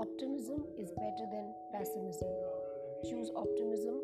Optimism is better than pessimism. Choose optimism